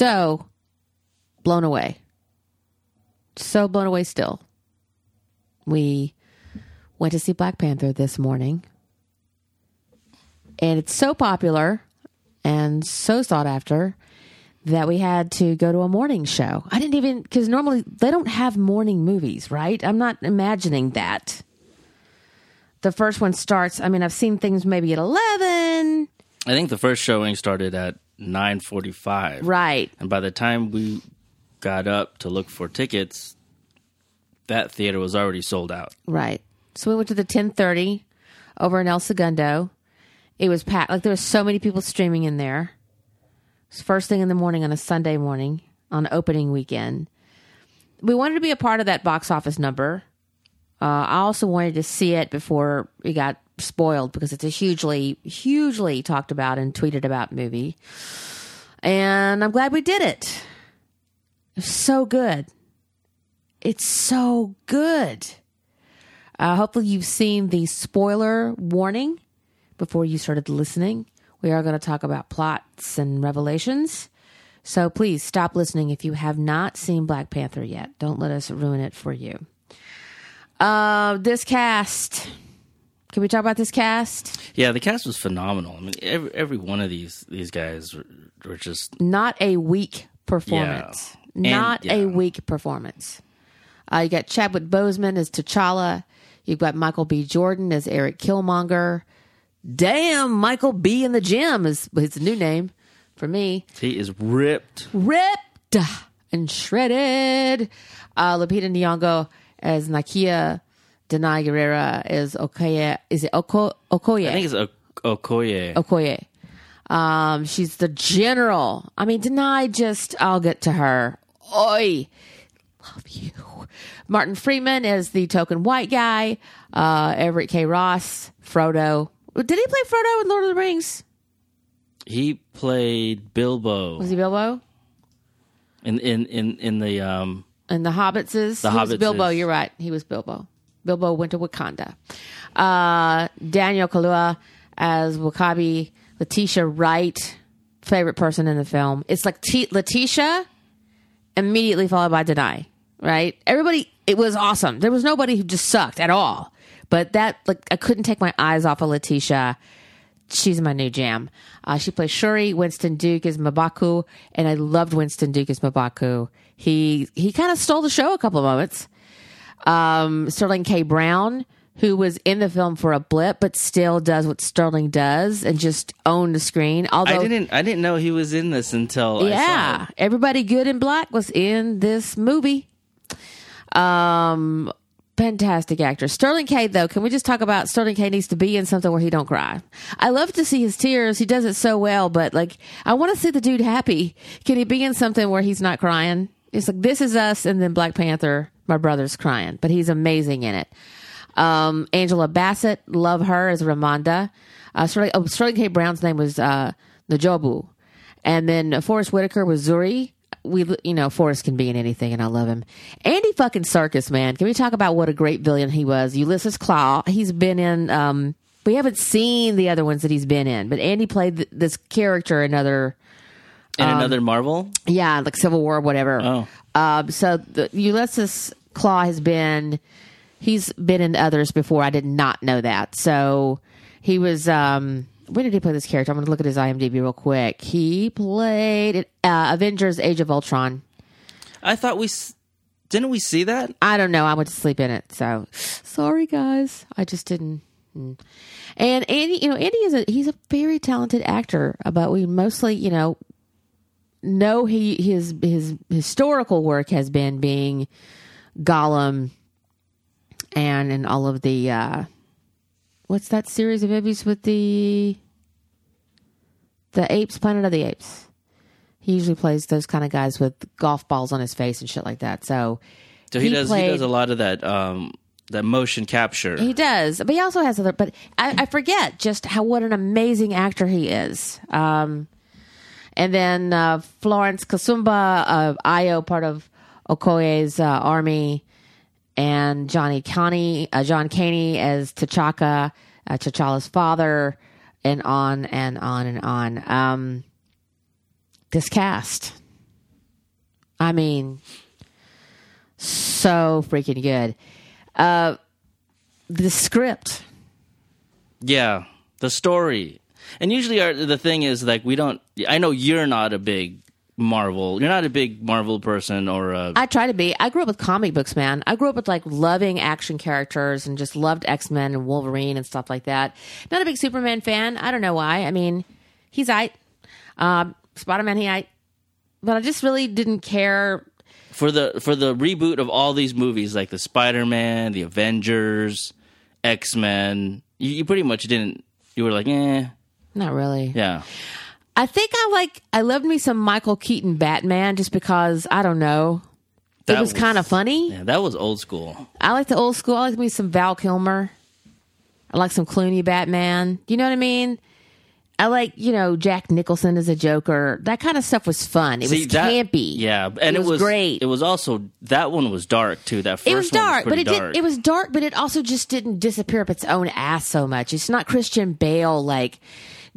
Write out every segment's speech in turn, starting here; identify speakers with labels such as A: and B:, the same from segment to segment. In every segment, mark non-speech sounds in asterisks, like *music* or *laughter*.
A: so blown away. So blown away still. We went to see Black Panther this morning. And it's so popular and so sought after that we had to go to a morning show. I didn't even, because normally they don't have morning movies, right? I'm not imagining that. The first one starts, I mean, I've seen things maybe at 11.
B: I think the first showing started at 9:45.
A: Right.
B: And by the time we got up to look for tickets, that theater was already sold out.
A: Right. So we went to the 1030 over in El Segundo. It was packed. Like there were so many people streaming in there. It was first thing in the morning on a Sunday morning on opening weekend. We wanted to be a part of that box office number. Uh, I also wanted to see it before it got spoiled because it's a hugely, hugely talked about and tweeted about movie. And I'm glad we did it. It was so good. It's so good. Uh, hopefully, you've seen the spoiler warning before you started listening. We are going to talk about plots and revelations. So please stop listening if you have not seen Black Panther yet. Don't let us ruin it for you. Uh, this cast. Can we talk about this cast?
B: Yeah, the cast was phenomenal. I mean, every every one of these these guys were, were just
A: Not a weak performance.
B: Yeah.
A: Not
B: And-
A: a weak performance. Uh, you got Chadwick Boseman as T'Challa. You've got Michael B. Jordan as Eric Killmonger. Damn, Michael B. in the gym is his new name for me.
B: he is ripped.
A: Ripped and shredded. Uh, Lupita Nyong'o as Nakia. Danai Gurira is Okoye. Is it Oko, Okoye?
B: I think it's o- Okoye.
A: Okoye. Um, she's the general. I mean, Danai just, I'll get to her. Oi. Love you. Martin Freeman is the token white guy. Uh, Everett K. Ross, Frodo. Did he play Frodo in Lord of the Rings?
B: He played Bilbo
A: Was he Bilbo?
B: in in in in the um
A: And the Hobbits is?
B: The
A: he was Bilbo, you're right. He was Bilbo. Bilbo went to Wakanda. Uh, Daniel Kaluuya as W'Kabi. Letitia Wright, favorite person in the film. It's like T- Letitia immediately followed by Danai, right? Everybody, it was awesome. There was nobody who just sucked at all. But that, like, I couldn't take my eyes off of Letitia. She's my new jam. Uh, she plays Shuri. Winston Duke is M'Baku, and I loved Winston Duke as M'Baku. He he kind of stole the show a couple of moments. Um, Sterling K. Brown, who was in the film for a blip, but still does what Sterling does and just owned the screen. Although
B: I didn't I didn't know he was in this until I saw
A: yeah, everybody good in black was in this movie. Um, fantastic actor Sterling K. Though, can we just talk about Sterling K. needs to be in something where he don't cry? I love to see his tears. He does it so well, but like I want to see the dude happy. Can he be in something where he's not crying? It's like this is us, and then Black Panther. My brother's crying, but he's amazing in it. Um, Angela Bassett, love her as Ramonda. Uh, Sterling, oh, Sterling K. Brown's name was uh, N'Jobu, and then Forest Whitaker was Zuri. We, you know, Forest can be in anything, and I love him. Andy fucking Serkis, man. Can we talk about what a great villain he was? Ulysses Klaue. He's been in. Um, we haven't seen the other ones that he's been in, but Andy played th- this character in other.
B: In
A: Um,
B: another Marvel?
A: Yeah, like Civil War, whatever.
B: Oh.
A: Um, so the Ulysses Klaue has been he's been in others before. I did not know that. So he was um when did he play this character? I'm gonna look at his IMDb real quick. He played uh, Avengers Age of Ultron.
B: I thought we s- didn't we see that?
A: I don't know. I went to sleep in it. So sorry guys. I just didn't mm. and Andy, you know, Andy is a he's a very talented actor, uh, but we mostly, you know, know he his his historical work has been being Gollum and in all of the uh what's that series of movies with the the apes planet of the apes he usually plays those kind of guys with golf balls on his face and shit like that so
B: So he,
A: He
B: does he does a lot of that um that motion capture.
A: He does, but he also has other. But I, I forget just how what an amazing actor he is. Um, and then uh, Florence Kasumba of Ayo, part of Okoye's uh, army, and Johnny Kani, uh, John Kani as T'Chaka, uh, T'Challa's father, and on and on and on. Um, this cast, I mean, so freaking good. Uh, the script.
B: Yeah, the story. And usually, our, the thing is like we don't. I know you're not a big Marvel. You're not a big Marvel person, or a,
A: I try to be. I grew up with comic books, man. I grew up with like loving action characters and just loved X Men and Wolverine and stuff like that. Not a big Superman fan. I don't know why. I mean, he's I. Um, Spider Man, he I. But I just really didn't care.
B: for the for the reboot of all these movies, like the Spider Man, the Avengers, X Men. You, you pretty much didn't. You were like, eh,
A: Not really.
B: yeah.
A: I think I like. I loved me some Michael Keaton Batman just because I don't know.
B: That
A: it was,
B: was-
A: kind of funny.
B: Yeah, that was old school.
A: I like the old school. I like me some Val Kilmer. I like some Clooney Batman. You know what I mean? I like, you know, Jack Nicholson as a Joker. That kind of stuff was fun. It
B: See,
A: was
B: that-
A: campy.
B: Yeah, and
A: it, was, great.
B: It was also that one was dark too. That first
A: it was dark, but it
B: dark.
A: did. It was dark, but it also just didn't disappear up its own ass so much. It's not Christian Bale like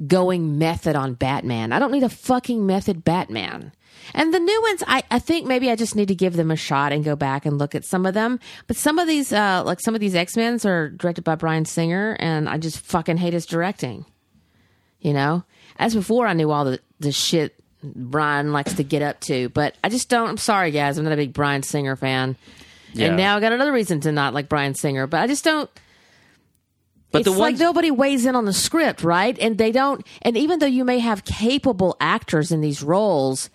A: going method on Batman. I don't need a fucking method Batman. And the new ones, I, I think maybe I just need to give them a shot and go back and look at some of them. But some of these, uh, like some of these X Men's are directed by Bryan Singer, and I just fucking hate his directing. You know, as before, I knew all the the shit Bryan likes to get up to, but I just don't. I'm sorry, guys. I'm not a big Bryan Singer fan.
B: Yeah.
A: And now I got another reason to not like Bryan Singer, but I just don't.
B: But
A: it's
B: the
A: like nobody weighs in on the script, right? And they don't. And even though you may have capable actors in these roles,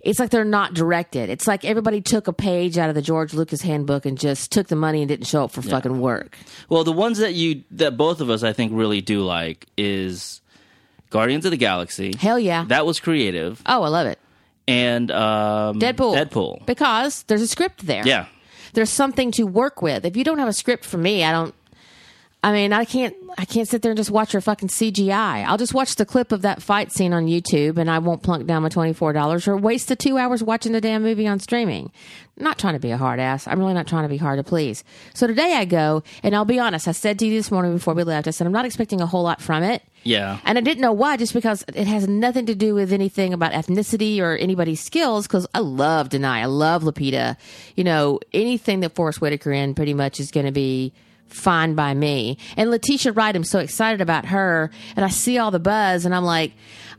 A: it's like they're not directed. It's like everybody took a page out of the George Lucas handbook and just took the money and didn't show up for fucking work.
B: Well, the ones that you that both of us I think really do like is Guardians of the Galaxy.
A: Hell yeah!
B: That was creative.
A: oh, I love it.
B: And um,
A: Deadpool.
B: Deadpool.
A: Because there's a script there.
B: Yeah.
A: there's something to work with. If you don't have a script for me, I don't. I mean, I can't. I can't sit there and just watch your fucking CGI. I'll just watch the clip of that fight scene on YouTube, and I won't plunk down my twenty four dollars or waste the two hours watching the damn movie on streaming. I'm not trying to be a hard ass. I'm really not trying to be hard to please. So today I go, and I'll be honest. I said to you this morning before we left. I said I'm not expecting a whole lot from it.
B: Yeah.
A: And I didn't know why, just because it has nothing to do with anything about ethnicity or anybody's skills. Because I love Danai, I love Lupita. You know, anything that Forest Whitaker in pretty much is going to be fine by me. And Letitia Wright, I'm so excited about her, and I see all the buzz, and I'm like,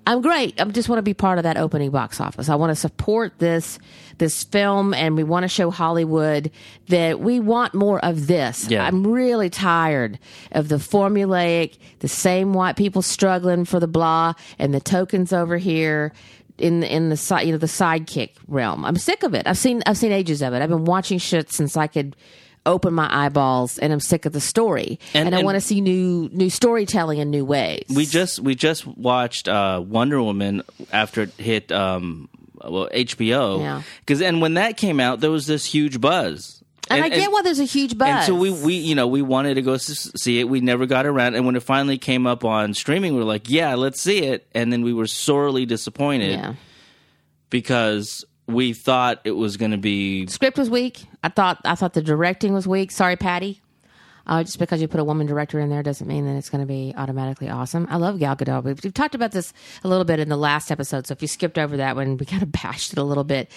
A: I'm great. I just want to be part of that opening box office. I want to support this this film, and we want to show Hollywood that we want more of this.
B: Yeah.
A: I'm really tired of the formulaic, the same white people struggling for the blah, and the tokens over here in in the side, you know, the sidekick realm. I'm sick of it. I've seen I've seen ages of it. I've been watching shit since I could open my eyeballs, and I'm sick of the story.
B: And-
A: And, I want to see new new storytelling in new ways.
B: We just we just watched uh, Wonder Woman after it hit um, well HBO.
A: Yeah.
B: Because and when that came out, there was this huge buzz.
A: and, I get why there's a huge buzz.
B: And so we, we you know we wanted to go s- see it. We never got around, and when it finally came up on streaming, we were like, "Yeah, let's see it." And then we were sorely disappointed
A: yeah.
B: because we thought it was going to be
A: Script was weak. I thought I thought the directing was weak. Sorry, Patty. Uh, just because you put a woman director in there doesn't mean that it's going to be automatically awesome. I love Gal Gadot. We've, we've talked about this a little bit in the last episode, so if you skipped over that one, we *laughs* kind of bashed it a little bit.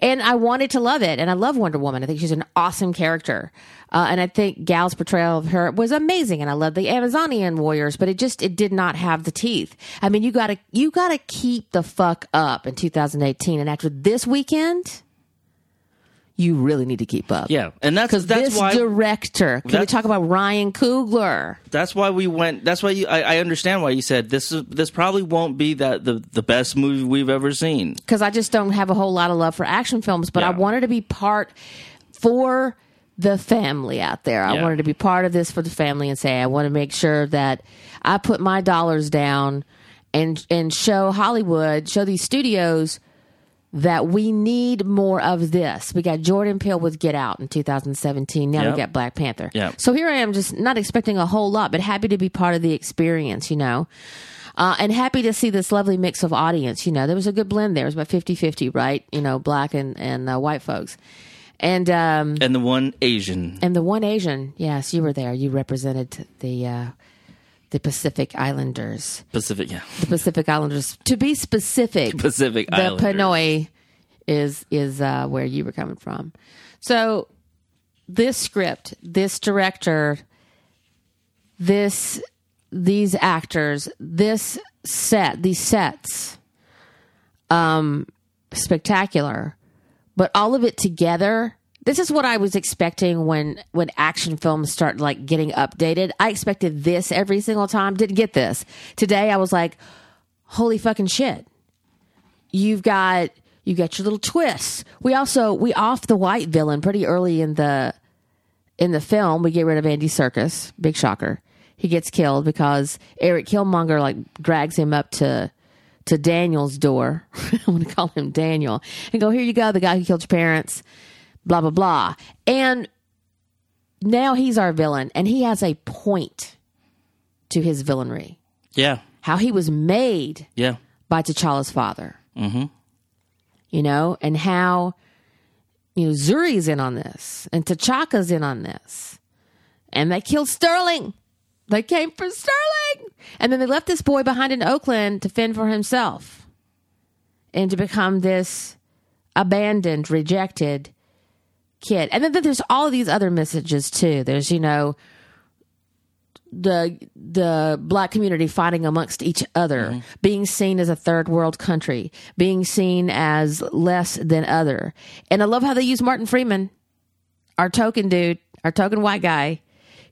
A: And I wanted to love it, and I love Wonder Woman. I think she's an awesome character, uh, and I think Gal's portrayal of her was amazing. And I love the Amazonian warriors, but it just it did not have the teeth. I mean, you got to you got to keep the fuck up in 2018, and after this weekend. You really need to keep up.
B: yeah, and that's
A: Because
B: that's
A: this
B: why
A: director, can we talk about Ryan Coogler?
B: that's why we went. That's why you. I, I understand why you said this. Is, this probably won't be that the the best movie we've ever seen.
A: Because I just don't have a whole lot of love for action films, but I wanted to be part for the family out there. I
B: Yeah.
A: wanted to be part of this for the family and say, I want to make sure that I put my dollars down and and show Hollywood, show these studios that we need more of this. We got Jordan Peele with Get Out in 2017. Now
B: Yep.
A: we got Black Panther.
B: Yep.
A: So here I am, just not expecting a whole lot, but happy to be part of the experience, you know. Uh, and happy to see this lovely mix of audience. You know, there was a good blend there. It was about 50 50, right? You know, black and, and uh, white folks. And um,
B: And the one Asian
A: and the one Asian, yes, you were there. You represented the uh, the Pacific Islanders.
B: Pacific, yeah,
A: The Pacific Islanders. To be specific, *laughs*
B: Pacific
A: the
B: Islanders.
A: Pinoy is is uh, where you were coming from. So this script, this director, this these actors, this set, these sets, um, spectacular. But all of it together, this is what I was expecting when when action films start like getting updated. I expected this every single time. Didn't get this today. I was like, holy fucking shit! You've got you got your little twists. We also we off the white villain pretty early in the in the film. We get rid of Andy Serkis. Big shocker. He gets killed because Eric Killmonger like drags him up to to Daniel's door. *laughs* I want to call him Daniel and go, here you go, the guy who killed your parents, blah, blah, blah. And now he's our villain and he has a point to his villainry.
B: Yeah.
A: How he was made
B: Yeah.
A: by T'Challa's father.
B: Mm-hmm.
A: You know, and how you know Zuri's in on this and T'Chaka's in on this. And they killed Sterling. They came for Sterling. And then they left this boy behind in Oakland to fend for himself and to become this abandoned, rejected kid. And then there's all of these other messages too. There's, you know, the the black community fighting amongst each other, being seen as a third world country, being seen as less than other. And I love how they use Martin Freeman, our token dude, our token white guy.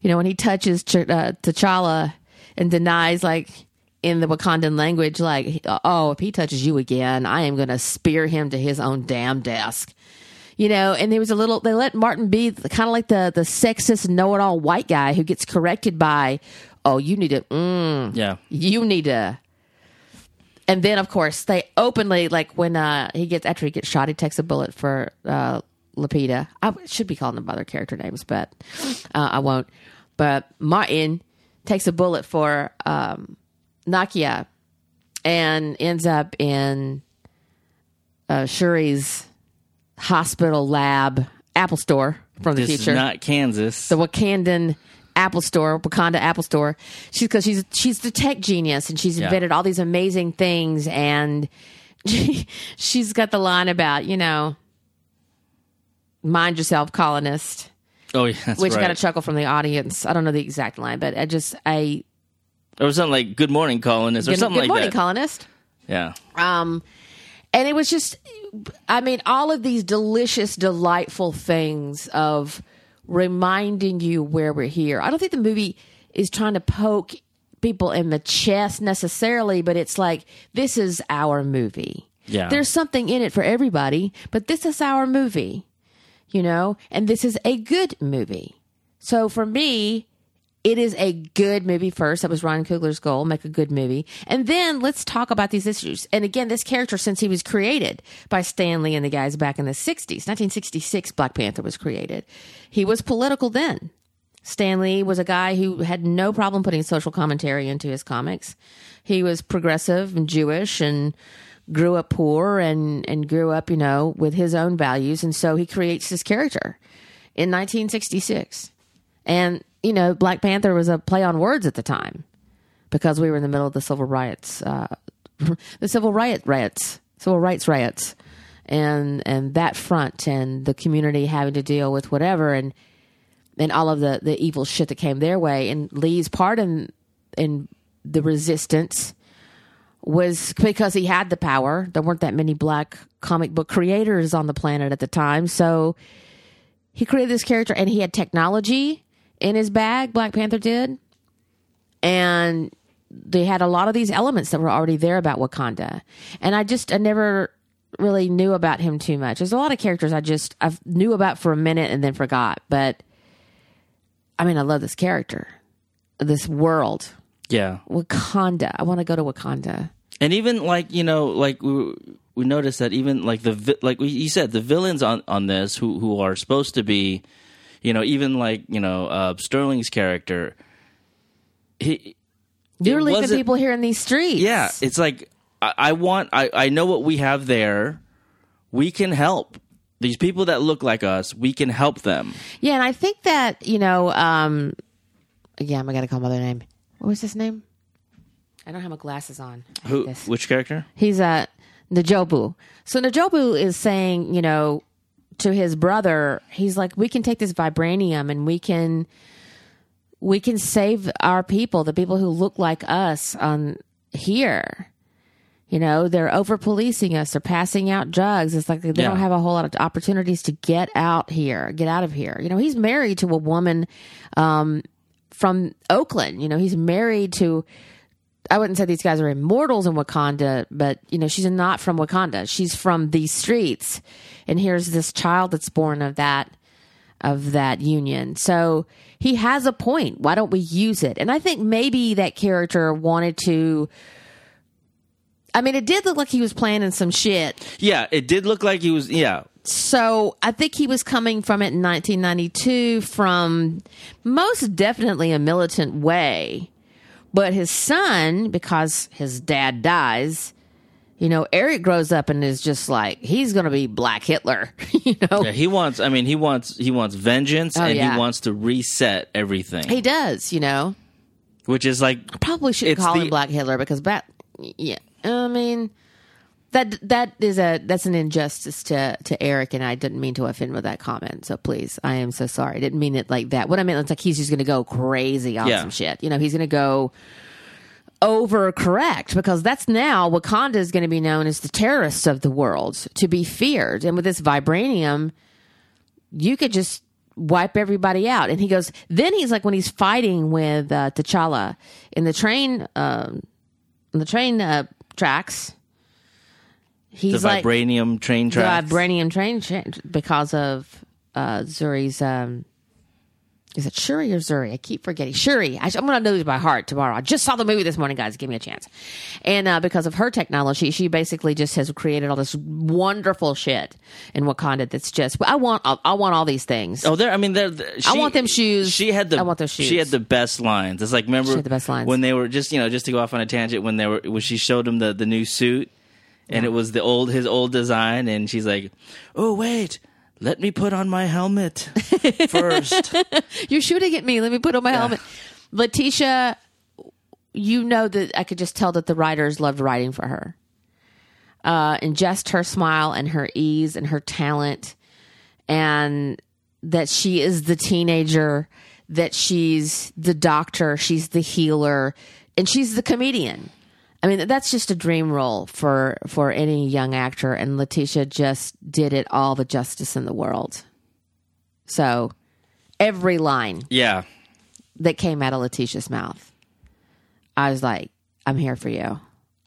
A: You know, when he touches Ch- uh, T'Challa and denies, like in the Wakandan language, like, "Oh, if he touches you again, I am going to spear him to his own damn desk." You know and there was a little they let martin be kind of like the the sexist know-it-all white guy who gets corrected by oh you need to mm,
B: Yeah.
A: you need to. And then of course they openly like when uh he gets after he gets shot he takes a bullet for uh Lupita. I should be calling them by their character names but uh, i won't. But martin takes a bullet for um nakia and ends up in uh shuri's hospital lab apple store from the
B: This
A: future
B: is not Kansas.
A: the Wakandan Apple Store, Wakanda Apple Store. She's because she's she's the tech genius and she's
B: Yeah.
A: invented all these amazing things and she, *laughs* she's got the line about you know mind yourself colonist
B: oh yeah, that's
A: which
B: right.
A: got a chuckle from the audience i don't know the exact line but i just i
B: or something like "Good morning, colonist" or
A: good,
B: something
A: good
B: like
A: morning
B: that.
A: colonist
B: yeah.
A: Um, and it was just, I mean, all of these delicious, delightful things of reminding you where we're here. I don't think the movie is trying to poke people in the chest necessarily, but it's like, this is our movie.
B: Yeah.
A: There's something in it for everybody, but this is our movie, you know, and this is a good movie. So for me, it is a good movie first. That was Ryan Coogler's goal, make a good movie. And then let's talk about these issues. And again, this character, since he was created by Stan Lee and the guys back in the 60s, 1966, Black Panther was created. He was political then. Stan Lee was a guy who had no problem putting social commentary into his comics. He was progressive and Jewish and grew up poor and, and grew up, you know, with his own values. And so he creates this character in 1966. And, you know, Black Panther was a play on words at the time because we were in the middle of the civil riots, uh, *laughs* the civil riot riots, civil rights riots, and and that front and the community having to deal with whatever and and all of the the evil shit that came their way. And Lee's part in in the resistance was because he had the power. There weren't that many black comic book creators on the planet at the time, so he created this character and he had technology in his bag black panther did. And they had a lot of these elements that were already there about wakanda. And i just i never really knew about him too much. There's a lot of characters i just i knew about for a minute and then forgot. But i mean i love this character. This world.
B: Yeah.
A: wakanda. I want to go to wakanda.
B: And even like you know like we we noticed that even like the like you said the villains on on this who who are supposed to be you know even like you know uh sterling's character he
A: you're leaving people here in these streets
B: yeah it's like I, I want I, I know what we have there we can help these people that look like us we can help them
A: Yeah, and I think that you know, um, yeah, I'm gonna call my other name. What was his name? I don't have my glasses on.
B: Who
A: this.
B: which character
A: He's a N'Jobu. So N'Jobu is saying, you know, to his brother, he's like, we can take this vibranium and we can we can save our people, the people who look like us on here. You know, they're over policing us. They're passing out drugs. It's like they
B: Yeah.
A: don't have a whole lot of opportunities to get out here, get out of here. You know, he's married to a woman um, from Oakland. You know, he's married to. I wouldn't say these guys are immortals in Wakanda, but you know, she's not from Wakanda. She's from these streets, and here's this child that's born of that of that union. So he has a point. Why don't we use it? And I think maybe that character wanted to. I mean, it did look like he was planning some shit.
B: Yeah, it did look like he was. Yeah,
A: So I think he was coming from it in 1992 from most definitely a militant way. But his son, because his dad dies, you know, Eric grows up and is just like, he's going to be Black Hitler, *laughs* you know?
B: yeah. He wants. I mean, he wants. He wants vengeance,
A: Oh,
B: and
A: yeah.
B: he wants to reset everything.
A: He does, you know?
B: which is like
A: Probably should call
B: the-
A: him Black Hitler because back, yeah, I mean, that that is a that's an injustice to to Eric, and I didn't mean to offend with that comment. So please, I am so sorry. I didn't mean it like that. What I meant it's like he's just going to go crazy on
B: Yeah.
A: some shit. You know, he's going to go overcorrect because that's now Wakanda is going to be known as the terrorists of the world to be feared, and with this vibranium, you could just wipe everybody out. And he goes, then he's like when he's fighting with uh, T'Challa in the train, um, the train uh, tracks.
B: The
A: He's like
B: vibranium train
A: the vibranium train tra- because of uh, Zuri's. Um, is it Shuri or Zuri? I keep forgetting. Shuri. I, am going to know these by heart tomorrow. I just saw the movie this morning, guys. Give me a chance. And uh, because of her technology, she basically just has created all this wonderful shit in Wakanda. That's just I want. I want all these things.
B: Oh, there. I mean, there. She,
A: I want them shoes.
B: She had the.
A: I want those shoes.
B: She had the best lines. It's like remember
A: the best lines.
B: when they were just you know just to go off on a tangent when they were when she showed him the the new suit and it was the old his old design and she's like, oh wait. Let me put on my helmet *laughs* first.
A: You're shooting at me. Let me put on my helmet. Letitia, you know that I could just tell that the writers loved writing for her. Uh, and just her smile and her ease and her talent, and that she is the teenager, that she's the doctor, she's the healer, and she's the comedian. I mean, that's just a dream role for for any young actor, and Letitia just did it all the justice in the world. So, every line
B: yeah.
A: that came out of Letitia's mouth, I was like, "I'm here for you.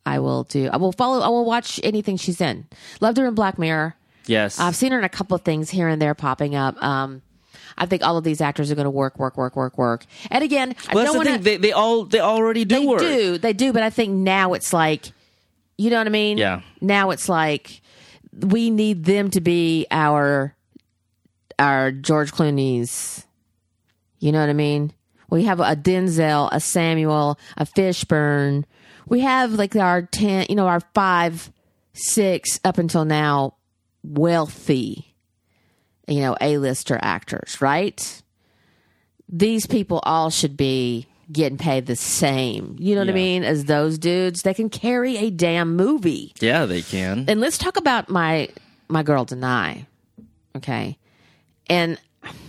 A: I will do. I will follow. I will watch anything she's in. Loved her in Black Mirror.
B: Yes.
A: I've seen her in a couple of things here and there popping up. Um, I think all of these actors are going to work, work, work, work, work. And again, I
B: well, that's
A: don't
B: the
A: want to.
B: They, they all they already do
A: They
B: work.
A: do, they do, but I think now it's like, you know what I mean?
B: Yeah.
A: Now it's like we need them to be our our George Clooney's. You know what I mean? We have a Denzel, a Samuel, a Fishburne. We have like our ten, you know, our five, six up until now wealthy, you know, A-lister actors, right? These people all should be getting paid the same. You know what I mean? As those dudes, they can carry a damn movie.
B: Yeah, they can.
A: And let's talk about my my girl Danai. Okay. And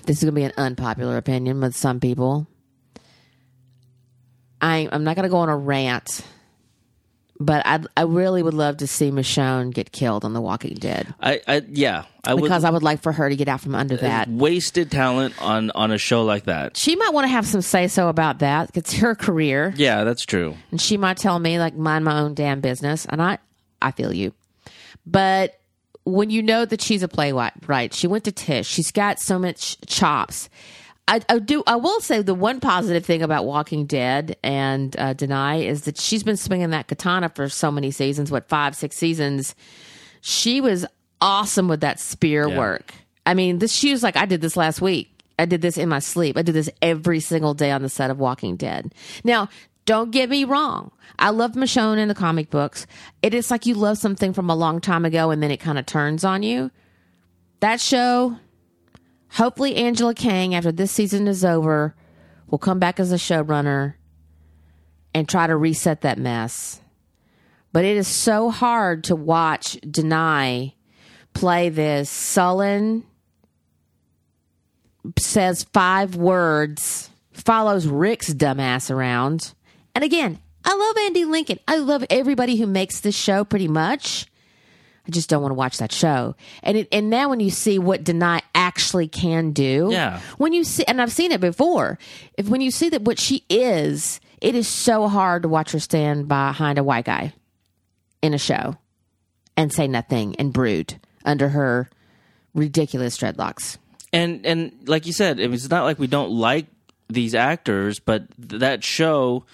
A: this is gonna be an unpopular opinion with some people. I I'm not gonna go on a rant, but I I really would love to see Michonne get killed on The Walking Dead
B: I, I yeah. I would
A: because I would like for her to get out from under uh, that.
B: wasted talent on on a show like that.
A: She might want to have some say so about that. It's her career.
B: Yeah, that's true.
A: and she might tell me like mind my own damn business and i i feel you but when you know that she's a playwright right she went to Tisch she's got so much chops I, I do. I will say the one positive thing about Walking Dead and uh, Danai is that she's been swinging that katana for so many seasons. What five, six seasons? She was awesome with that spear
B: Yeah.
A: work. I mean, this. She was like, I did this last week. I did this in my sleep. I did this every single day on the set of Walking Dead. Now, don't get me wrong. I love Michonne in the comic books. It is like you love something from a long time ago and then it kind of turns on you. That show, hopefully Angela Kang, after this season is over, will come back as a showrunner and try to reset that mess. But it is so hard to watch Danai play this sullen, says five words, follows Rick's dumbass around. And again, I love Andy Lincoln. I love everybody who makes this show pretty much. I just don't want to watch that show. And it, and now when you see what Danai actually can do,
B: Yeah.
A: When you see, and I've seen it before, if when you see that what she is, it is so hard to watch her stand behind a white guy in a show and say nothing and brood under her ridiculous dreadlocks.
B: and and like you said, it's not like we don't like these actors, but th- that show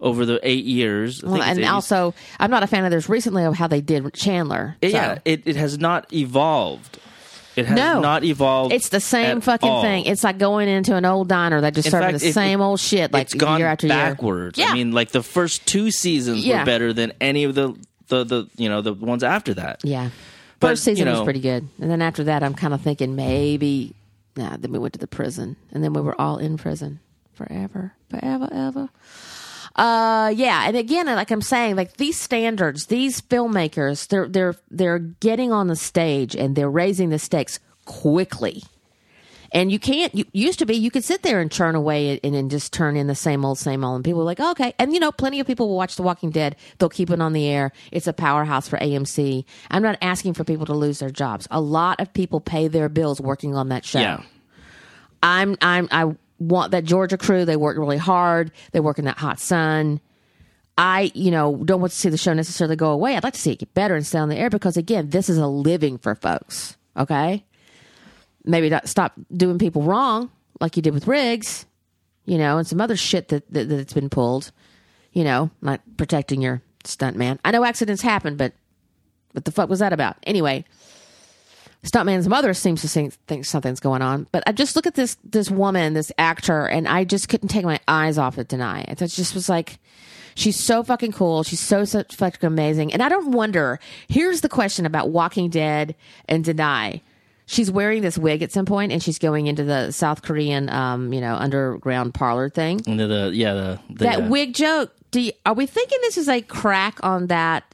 B: over the eight years, I
A: Well, and also, I'm not a fan of theirs recently of how they did Chandler.
B: it-
A: So,
B: yeah, it, it has not evolved. It has
A: No.
B: not evolved.
A: It's the same fucking
B: all.
A: thing. It's like going into an old diner that just
B: In fact,
A: the
B: it-
A: same
B: it-
A: old shit like
B: it's gone
A: year after year.
B: backwards.
A: Yeah.
B: I mean, like the first two seasons
A: Yeah.
B: were better than any of the, the the you know the ones after that.
A: Yeah.
B: But,
A: First season
B: you
A: was pretty good. And then after that, I'm kind of thinking maybe, nah, then we went to the prison. And then we were all in prison forever, forever, ever. Uh, yeah. And again, like I'm saying, like these standards, these filmmakers, they're, they're, they're getting on the stage and they're raising the stakes quickly. And you can't, you used to be, you could sit there and churn away and then just turn in the same old, same old. And people are like, okay. And you know, plenty of people will watch The Walking Dead. They'll keep it on the air. It's a powerhouse for AMC. I'm not asking for people to lose their jobs. A lot of people pay their bills working on that show.
B: Yeah.
A: I'm, I'm, I want that Georgia crew. They work really hard. They work in that hot sun. I, you know, don't want to see the show necessarily go away. I'd like to see it get better and stay on the air because, again, this is a living for folks. Okay. Maybe not stop doing people wrong like you did with Riggs, you know, and some other shit that, that that's been pulled. You know, not protecting your stunt man. I know accidents happen, but what the fuck was that about? Anyway, Stuntman's mother seems to think, something's going on, but I just look at this this woman, this actor, and I just couldn't take my eyes off of Danai it. Just was like, she's so fucking cool. She's so such fucking amazing. And I don't wonder. Here's the question about Walking Dead and Danai. She's wearing this wig at some point, and she's going into the South Korean, um, you know, underground parlor thing.
B: And the, the yeah the, the
A: That
B: uh,
A: wig joke. Do you, are we thinking this is a crack on that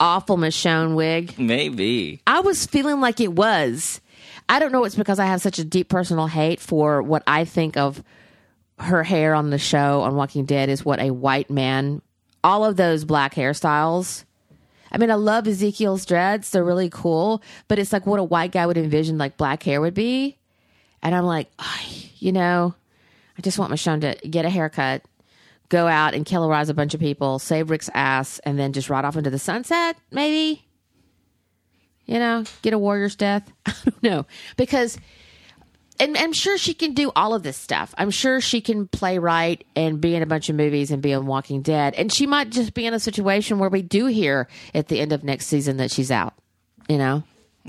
A: awful Michonne wig?
B: maybe
A: I was feeling like it was. I don't know. It's because I have such a deep personal hate for what I think of her hair on the show on Walking Dead is what a white man. All of those black hairstyles. I mean, I love Ezekiel's dreads; they're really cool. But it's like what a white guy would envision like black hair would be. And I'm like, "Ay, you know, I just want Michonne to get a haircut, go out and killerize a bunch of people, save Rick's ass, and then just ride off into the sunset, maybe you know, get a warrior's death. *laughs* I don't know because, and I'm sure she can do all of this stuff. I'm sure she can play right and be in a bunch of movies and be on Walking Dead. And she might just be in a situation where we do hear at the end of next season that she's out. You know?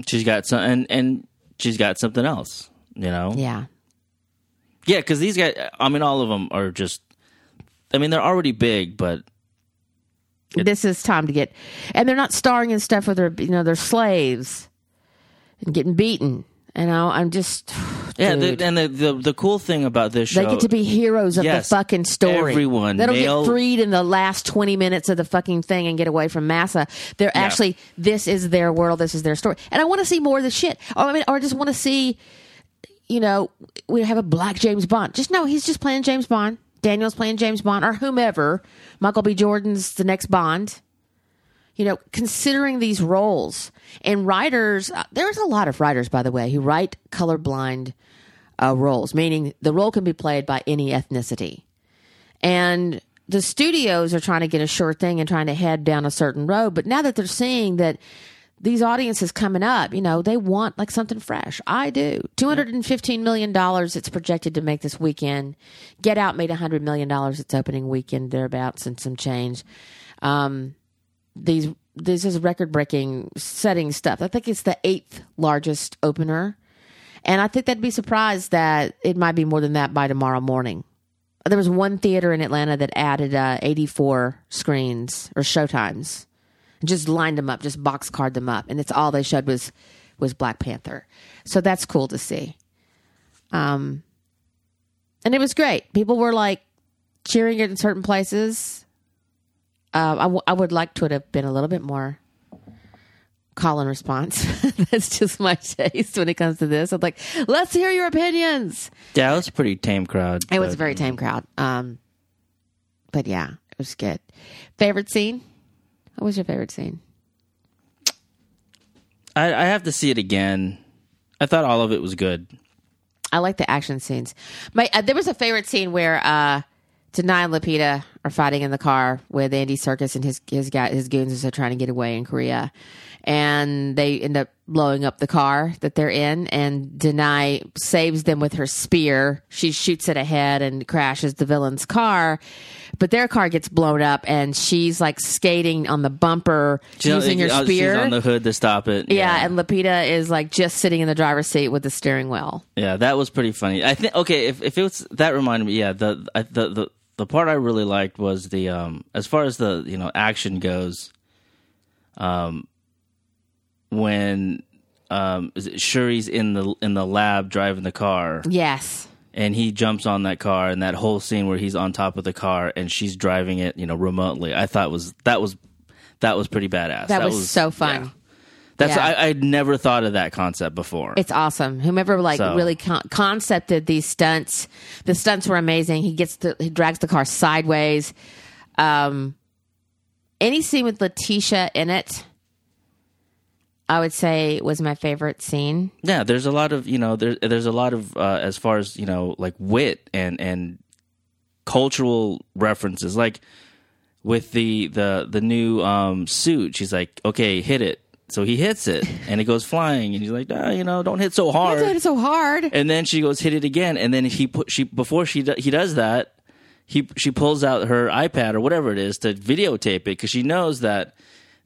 B: she's got some and and she's got something else. You know,
A: Yeah.
B: yeah, because these guys. I mean, all of them are just. I mean, they're already big, but
A: this is time to get, and they're not starring in stuff where they're you know they're slaves and getting beaten. You know, I'm just
B: yeah. The, and the, the the cool thing about this show,
A: They get to be heroes of
B: Yes.
A: the fucking story.
B: Everyone,
A: that'll
B: male-
A: get freed in the last 20 minutes of the fucking thing and get away from Massa. They're actually, this is their world, this is their story. And I want to see more of the shit. Or, I mean, or I just want to see, you know, we have a black James Bond. Just no, he's just playing James Bond. Daniel's playing James Bond or whomever. Michael B. Jordan's the next Bond you know, considering these roles and writers, uh, there's a lot of writers, by the way, who write colorblind uh, roles, meaning the role can be played by any ethnicity. And the studios are trying to get a sure thing and trying to head down a certain road. But now that they're seeing that these audiences coming up, you know, they want like something fresh. I do. $215 million it's projected to make this weekend. Get Out made $100 million its opening weekend, thereabouts, and some change. Um, these this is record breaking setting stuff. I think it's the eighth largest opener. And I think they'd be surprised that it might be more than that by tomorrow morning. There was one theater in Atlanta that added uh, 84 screens or showtimes. Just lined them up, just box card them up, and it's all they showed was was Black Panther. So that's cool to see. Um, and it was great. People were like cheering it in certain places. Uh, I, w- I would like to have been a little bit more call and response. *laughs* That's just my *laughs* taste when it comes to this. I'm like, let's hear your opinions.
B: Yeah, it was a pretty tame crowd.
A: It was a very tame crowd. Um, but yeah, it was good. Favorite scene? What was your favorite scene?
B: I, I have to see it again. I thought all of it was good.
A: I like the action scenes. My uh, there was a favorite scene where uh, Danai and Lupita are fighting in the car with Andy Serkis and his his guy his goons they're trying to get away in Korea, and they end up blowing up the car that they're in. And Danai saves them with her spear. She shoots it ahead and crashes the villain's car, but their car gets blown up, and she's like skating on the bumper
B: She-
A: using her
B: uh,
A: spear.
B: She's on the hood to stop it.
A: yeah, and Lupita is like just sitting in the driver's seat with the steering wheel.
B: Yeah, that was pretty funny. I think okay, if if it was that reminded me, yeah, the the the the part I really liked was the um as far as the you know action goes, um when um is it Shuri's in the in the lab driving the car
A: Yes.
B: and he jumps on that car and that whole scene where he's on top of the car and she's driving it you know remotely I thought was that was that was pretty badass.
A: That, was, so fun.
B: yeah. That's
A: Yeah.
B: I, I'd never thought of that concept before.
A: It's awesome. Whomever like
B: So-
A: really con- concepted these stunts, the stunts were amazing. He gets the he drags the car sideways. Um, any scene with Letitia in it, I would say was my favorite scene.
B: Yeah, there's a lot of you know there's there's a lot of uh, as far as you know like wit and and cultural references like with the the the new um suit she's like okay hit it so he hits it and it goes flying and he's like ah, you know don't hit so hard.
A: It's so hard.
B: and then she goes hit it again and then he put she before she do, he does that he she pulls out her iPad or whatever it is to videotape it because she knows that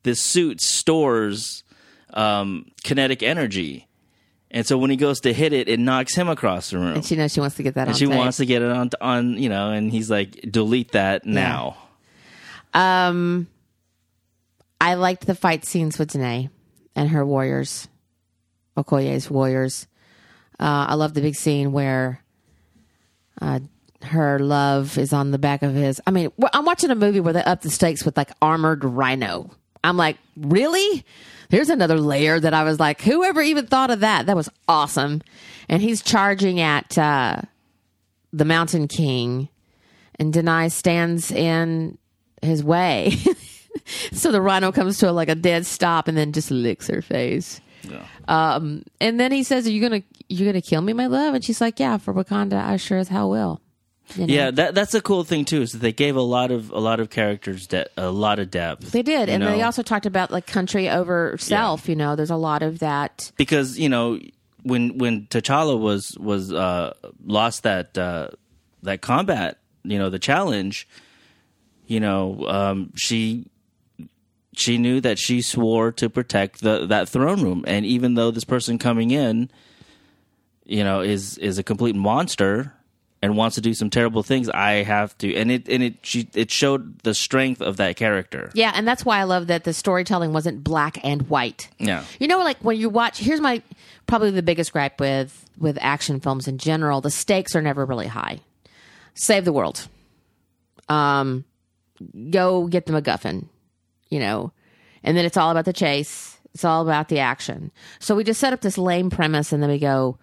B: this suit stores um, kinetic energy. And so when he goes to hit it it knocks him across the room.
A: And she knows she wants to get that on
B: and she
A: tape.
B: wants to get it on on you know and he's like delete that now.
A: Um, I liked the fight scenes with Danai and her warriors, Okoye's warriors. Uh, I love the big scene where uh, her love is on the back of his. I mean, I'm watching a movie where they up the stakes with like armored rhino. I'm like, really? Here's another layer that I was like, whoever even thought of that? That was awesome. And he's charging at uh, the Mountain King, and Danai stands in his way. *laughs* *laughs* so the rhino comes to a, like a dead stop and then just licks her face. Um, and then he says, "Are you gonna you gonna kill me, my love?" And she's like, "Yeah, for Wakanda, I sure as hell will." You know?
B: yeah that that's a cool thing too is that they gave a lot of a lot of characters de- a lot of depth
A: they did, and they also talked about like country over self. You know, there's a lot of that.
B: because you know when when T'Challa was was uh, lost that uh, that combat, you know the challenge, you know um, she she knew that she swore to protect the that throne room, and even though this person coming in, you know, is is a complete monster and wants to do some terrible things, I have to, and it and it she it showed the strength of that character.
A: Yeah, and that's why I love that the storytelling wasn't black and white.
B: Yeah.
A: You know, like when you watch, here's my probably the biggest gripe with with action films in general: the stakes are never really high. Save the world. Um, go get the MacGuffin. You know, and then it's all about the chase. It's all about the action. So we just set up this lame premise, and then we go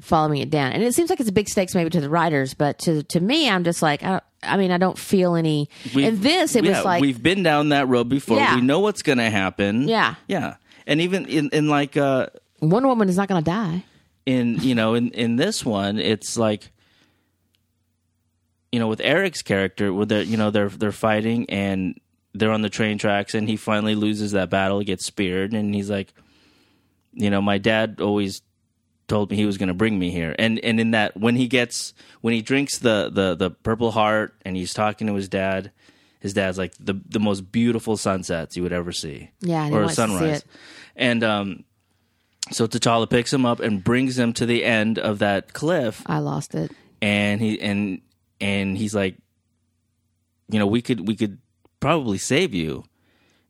A: following it down. And it seems like it's a big stakes maybe to the writers, but to to me, I'm just like, I, I mean, I don't feel any.
B: We've-
A: in this, it
B: yeah,
A: was like
B: we've been down that road before.
A: Yeah.
B: We know what's going to happen.
A: Yeah.
B: yeah, and even in in like uh
A: Wonder Woman is not going to die.
B: in you know in in this one, it's like you know with Eric's character, where they're you know they're they're fighting and they're on the train tracks, and he finally loses that battle, gets speared, and he's like, you know, my dad always told me he was going to bring me here. And and in that when he gets when he drinks the the the purple heart and he's talking to his dad his dad's like the the most beautiful sunsets you would ever see.
A: Yeah,
B: or a
A: wants to see
B: sunrise. and um so T'Challa picks him up and brings him to the end of that cliff.
A: I lost it.
B: and he and and he's like you know we could we could probably save you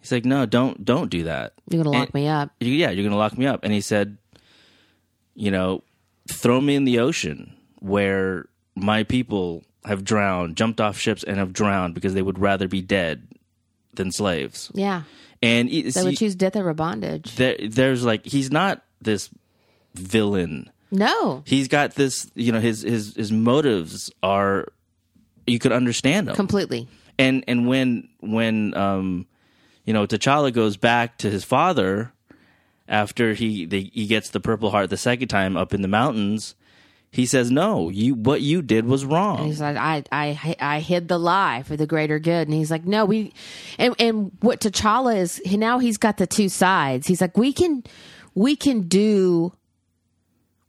B: he's like no don't don't do that
A: You're going to lock
B: And-
A: me up.
B: yeah, you're going to lock me up. And he said, you know, throw me in the ocean where my people have drowned, jumped off ships and have drowned because they would rather be dead than slaves.
A: Yeah.
B: And it-
A: They would choose death over bondage.
B: there, there's like he's not this villain.
A: No.
B: He's got this, you know, his his his motives are you could understand them.
A: Completely.
B: And and when when um you know T'Challa goes back to his father after he they, he gets the purple heart the second time up in the mountains he says no you what you did was wrong.
A: He's like, I, I, I hid the lie for the greater good, and he's like, no, we, and and what T'Challa is he, now he's got the two sides. He's like, we can, we can do,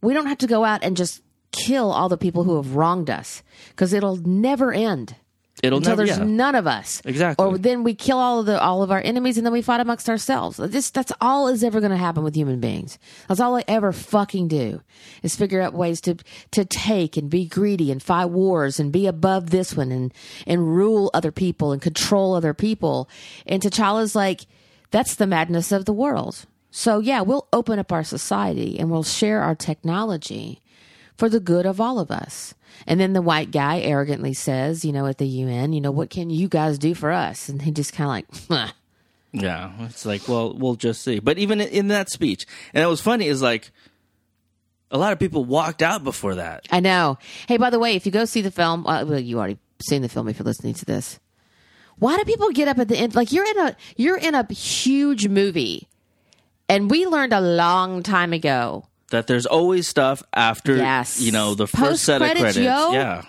A: we don't have to go out and just kill all the people who have wronged us because it'll never end
B: it'll
A: until
B: never
A: there's
B: yeah.
A: none of us.
B: Exactly.
A: Or then we kill all of the all of our enemies and then we fight amongst ourselves. This that's all is ever going to happen with human beings. That's all I ever fucking do is figure out ways to to take and be greedy and fight wars and be above this one and and rule other people and control other people. And T'Challa's like that's the madness of the world. So yeah, we'll open up our society and we'll share our technology for the good of all of us. And then the white guy arrogantly says, you know, at the UN, you know, what can you guys do for us? And he just kind of like, huh.
B: yeah it's like well we'll just see but even in- in that speech and it was funny is like a lot of people walked out before that
A: I know. Hey, by the way, if you go see the film, uh, well, you already seen the film if you're listening to this. Why do people get up at the end? Like you're in a you're in a huge movie, and we learned a long time ago.
B: That there's always stuff after
A: Yes.
B: you know the first set of credits
A: yo.
B: yeah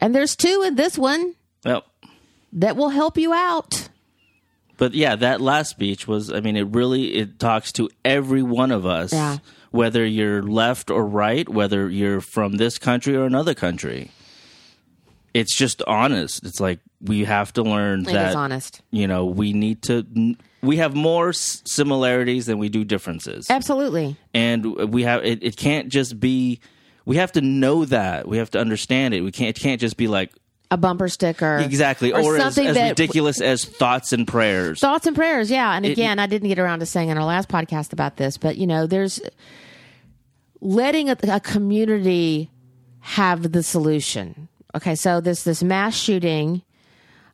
A: And there's two in this one
B: yep
A: that will help you out.
B: But yeah, that last speech was I mean it really it talks to every one of us
A: Yeah.
B: whether you're left or right, whether you're from this country or another country. It's just honest. It's like we have to learn
A: It
B: that
A: is honest.
B: you know, we need to we have more s- similarities than we do differences.
A: Absolutely.
B: And we have it, it can't just be we have to know that. We have to understand it. We can't it can't just be like
A: A bumper sticker.
B: exactly
A: Or
B: or, as,
A: something
B: as
A: that-
B: ridiculous as thoughts and prayers.
A: Thoughts and prayers, yeah. And again, I didn't get around to saying in our last podcast about this, but you know, there's letting a, a community have the solution. Okay, so this this mass shooting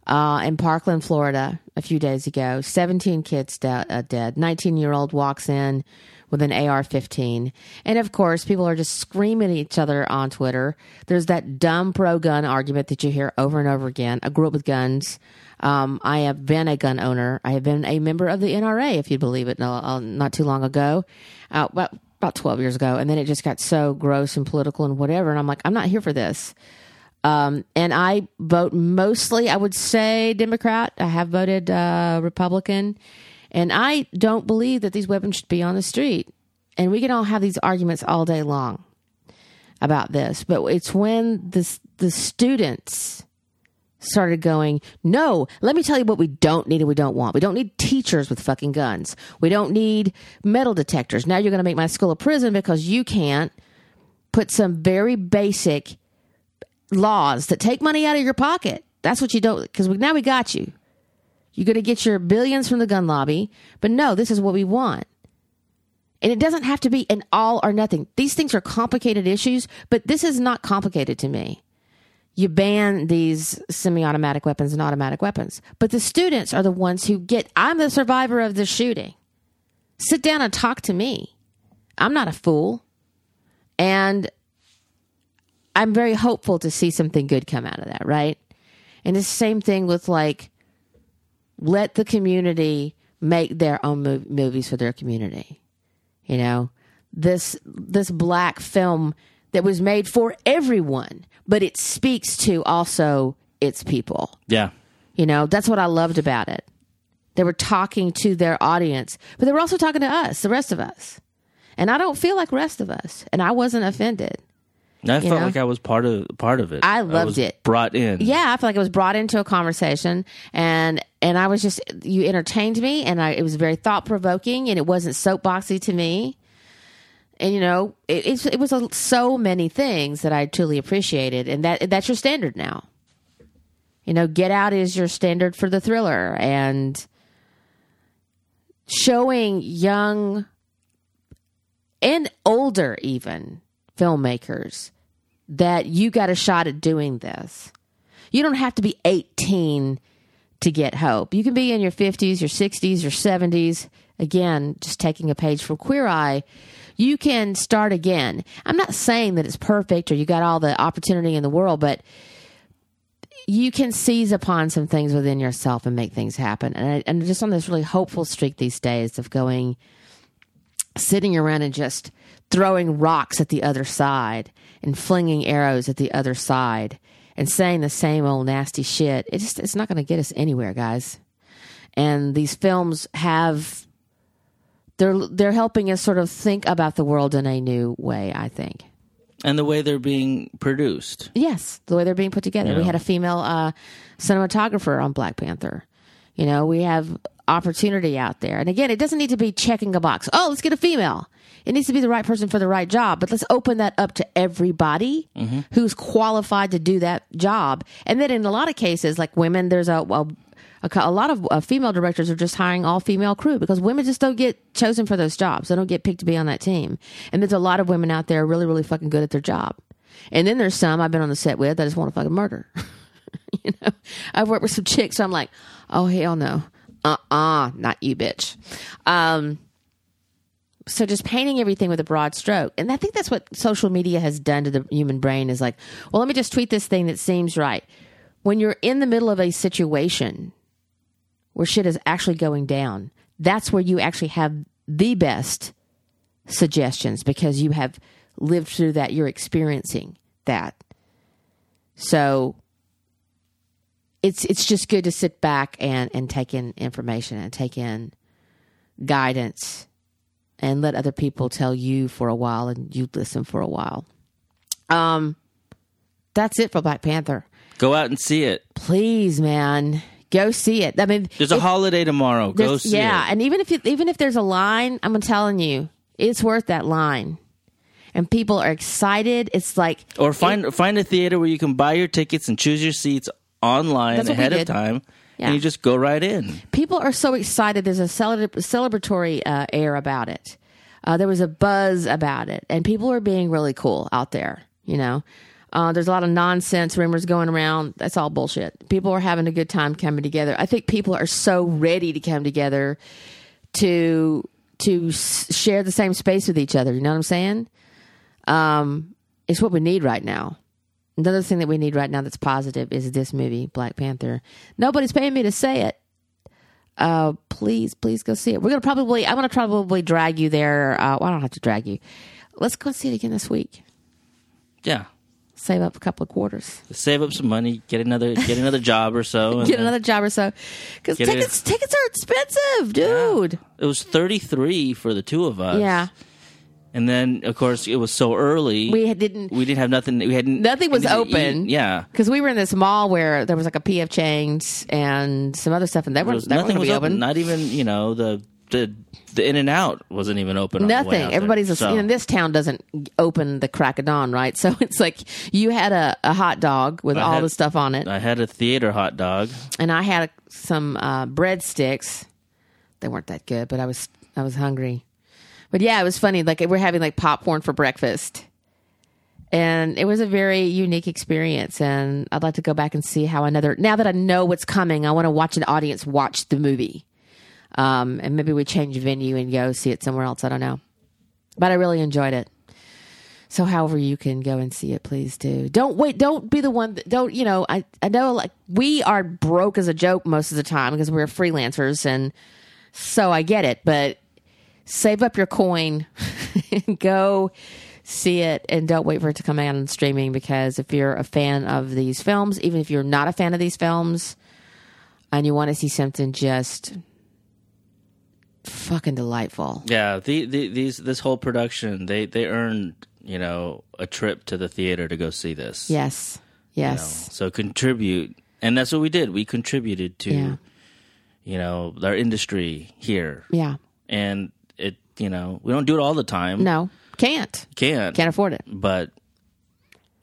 A: uh, in Parkland, Florida, a few days ago. Seventeen kids de- uh, dead. Nineteen year old walks in with an AR-15, and of course, people are just screaming at each other on Twitter. There's that dumb pro-gun argument that you hear over and over again. I grew up with guns. Um, I have been a gun owner. I have been a member of the NRA, if you believe it, uh, not too long ago, uh, about about twelve years ago, and then it just got so gross and political and whatever. And I'm like, I'm not here for this. Um, and I vote mostly, I would say, Democrat. I have voted uh, Republican. And I don't believe that these weapons should be on the street. And we can all have these arguments all day long about this. But it's when the, the students started going, no, let me tell you what we don't need and we don't want. We don't need teachers with fucking guns. We don't need metal detectors. Now you're going to make my school a prison because you can't put some very basic laws that take money out of your pocket. That's what you don't, because now we got you. You're going to get your billions from the gun lobby, but no, this is what we want. And it doesn't have to be an all or nothing. These things are complicated issues, but this is not complicated to me. You ban these semi automatic weapons and automatic weapons, but the students are the ones who get, I'm the survivor of the shooting. Sit down and talk to me. I'm not a fool. And I'm very hopeful to see something good come out of that, right? And it's the same thing with like, let the community make their own mov- movies for their community. You know, this this black film that was made for everyone, but it speaks to also its people.
B: yeah.
A: You know, that's what I loved about it. They were talking to their audience, but they were also talking to us, the rest of us. And I don't feel like rest of us, and I wasn't offended.
B: I felt
A: know?
B: like I was part of part of it.
A: I loved
B: was
A: it.
B: Brought in.
A: yeah, I felt like it was brought into a conversation, and and I was just you entertained me, and I it was very thought provoking, and it wasn't soapboxy to me, and you know it it's, it was a, so many things that I truly appreciated, and that that's your standard now. You know, Get Out is your standard for the thriller, and showing young and older even filmmakers that you got a shot at doing this. You don't have to be 18 to get hope. You can be in your 50s, your 60s, your 70s. Again, just taking a page from Queer Eye, you can start again. I'm not saying that it's perfect or you got all the opportunity in the world, but you can seize upon some things within yourself and make things happen. And, I, and just on this really hopeful streak these days of going, sitting around and just throwing rocks at the other side and flinging arrows at the other side and saying the same old nasty shit. It just it's not going to get us anywhere, guys. And these films have they're they're helping us sort of think about the world in a new way, I think.
B: And the way they're being produced.
A: Yes, the way they're being put together. We had a female uh, cinematographer on Black Panther. You know, we have opportunity out there. And again, it doesn't need to be checking a box. Oh, let's get a female. It needs to be the right person for the right job. But let's open that up to everybody who's qualified to do that job. And then in a lot of cases, like women, there's a, a, a, a lot of uh, female directors are just hiring all female crew because women just don't get chosen for those jobs. They don't get picked to be on that team. And there's a lot of women out there really, really fucking good at their job. And then there's some I've been on the set with that just want to fucking murder. *laughs* you know, I've worked with some chicks. So I'm like, oh hell no, uh uh not you, bitch. Um, so just painting everything with a broad stroke, and I think that's what social media has done to the human brain. Is like, well, let me just tweet this thing that seems right. When you're in the middle of a situation where shit is actually going down, that's where you actually have the best suggestions because you have lived through that. You're experiencing that. So it's it's just good to sit back and and take in information and take in guidance and let other people tell you for a while and you listen for a while. Um that's it for Black Panther.
B: Go out and see it.
A: Please, man, go see it. I mean,
B: There's a
A: if-
B: holiday tomorrow. Go see
A: yeah,
B: it.
A: Yeah, and even if you, even if there's a line, I'm telling you, it's worth that line. And people are excited. It's like
B: Or find find a theater where you can buy your tickets and choose your seats online
A: That's what we
B: ahead of time,
A: Yeah.
B: and you just go right in.
A: people are so excited. There's a celebra- celebratory uh, air about it. Uh, there was a buzz about it, and people are being really cool out there. You know, uh, there's a lot of nonsense rumors going around. That's all bullshit. People are having a good time coming together. I think people are so ready to come together to to s- share the same space with each other. You know what I'm saying? Um, it's what we need right now. Another thing that we need right now that's positive is this movie, Black Panther. Nobody's paying me to say it uh, please, please go see it. We're gonna probably, I'm gonna probably drag you there. Uh, well, I don't have to drag you. Let's go see it again this week.
B: Yeah,
A: Save up a couple of quarters,
B: save up some money, get another get another job or so.
A: get another job or so, because
B: it-
A: tickets tickets are expensive, dude.
B: It was thirty three for the two of us.
A: Yeah,
B: and then of course it was so early.
A: we didn't.
B: we didn't have nothing. We hadn't
A: Nothing was open.
B: Yeah,
A: Because we were in this mall where there was like a PF Chang's and some other stuff, and were
B: was, nothing was open.
A: open.
B: Not even you know the the the In and Out wasn't even open. on the way
A: Nothing. Everybody's
B: So,
A: you know, this town doesn't open the crack of dawn, right? *laughs* So it's like you had a, a hot dog with
B: I
A: all
B: had-
A: the stuff on it.
B: I had a theater hot dog.
A: and I had some uh, breadsticks. They weren't that good, but I was I was hungry. But yeah, it was funny. Like we're having like popcorn for breakfast, and it was a very unique experience. And I'd like to go back and see how another. Now that I know what's coming, I want to watch an audience watch the movie, um, and maybe we change venue and go see it somewhere else. I don't know, but I really enjoyed it. So, however you can go and see it, please do. Don't wait. Don't be the one that don't. You know, I I know like we are broke as a joke most of the time because we're freelancers, and so I get it. But save up your coin *laughs* and go see it, and don't wait for it to come out on streaming because if you're a fan of these films, even if you're not a fan of these films, and you want to see something just fucking delightful,
B: Yeah, the, the these this whole production they they earned you know a trip to the theater to go see this.
A: yes,
B: you know.
A: yes,
B: So contribute, and that's what we did. We contributed to
A: Yeah.
B: you know our industry here,
A: yeah.
B: and you know we don't do it all the time.
A: No, can't.
B: can't
A: Can't afford it.
B: but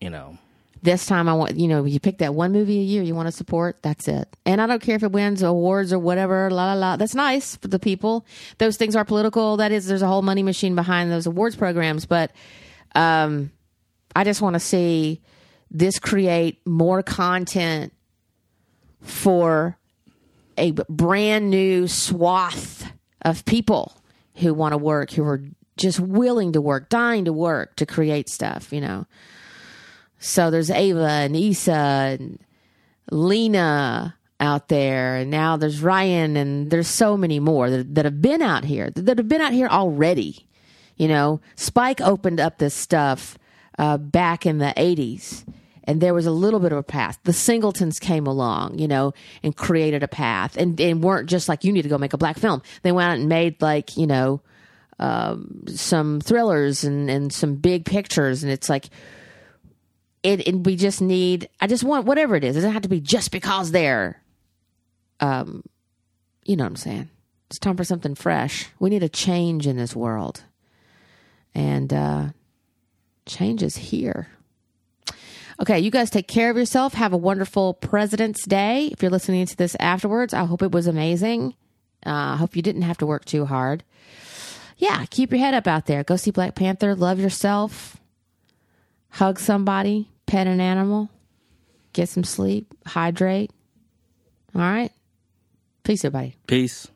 B: you know
A: This time I want, you know, you pick that one movie a year you want to support, that's it. And I don't care if it wins awards or whatever, la la la. That's nice for the people. Those things are political. That is, there's a whole money machine behind those awards programs. But um, I just want to see this create more content for a brand new swath of people who want to work, who are just willing to work, dying to work to create stuff, you know. So there's Ava and Issa and Lena out there, and now there's Ryan, and there's so many more that, that have been out here, that have been out here already. You know, Spike opened up this stuff uh, back in the 80s, and there was a little bit of a path. The Singletons came along, you know, and created a path, and, and weren't just like, you need to go make a black film. They went out and made, like, you know, um, some thrillers and, and some big pictures, and it's like, it, it, we just need i just want whatever it is. It doesn't have to be just because they're um you know what i'm saying? It's time for something fresh. We need a change in this world. And uh change is here okay you guys take care of yourself. Have a wonderful president's day. If you're listening to this afterwards i hope it was amazing. Uh, i hope you didn't have to work too hard. Yeah keep your head up out there. Go see black panther. Love yourself. Hug somebody, pet an animal, get some sleep, hydrate. All right. Peace, everybody.
B: Peace.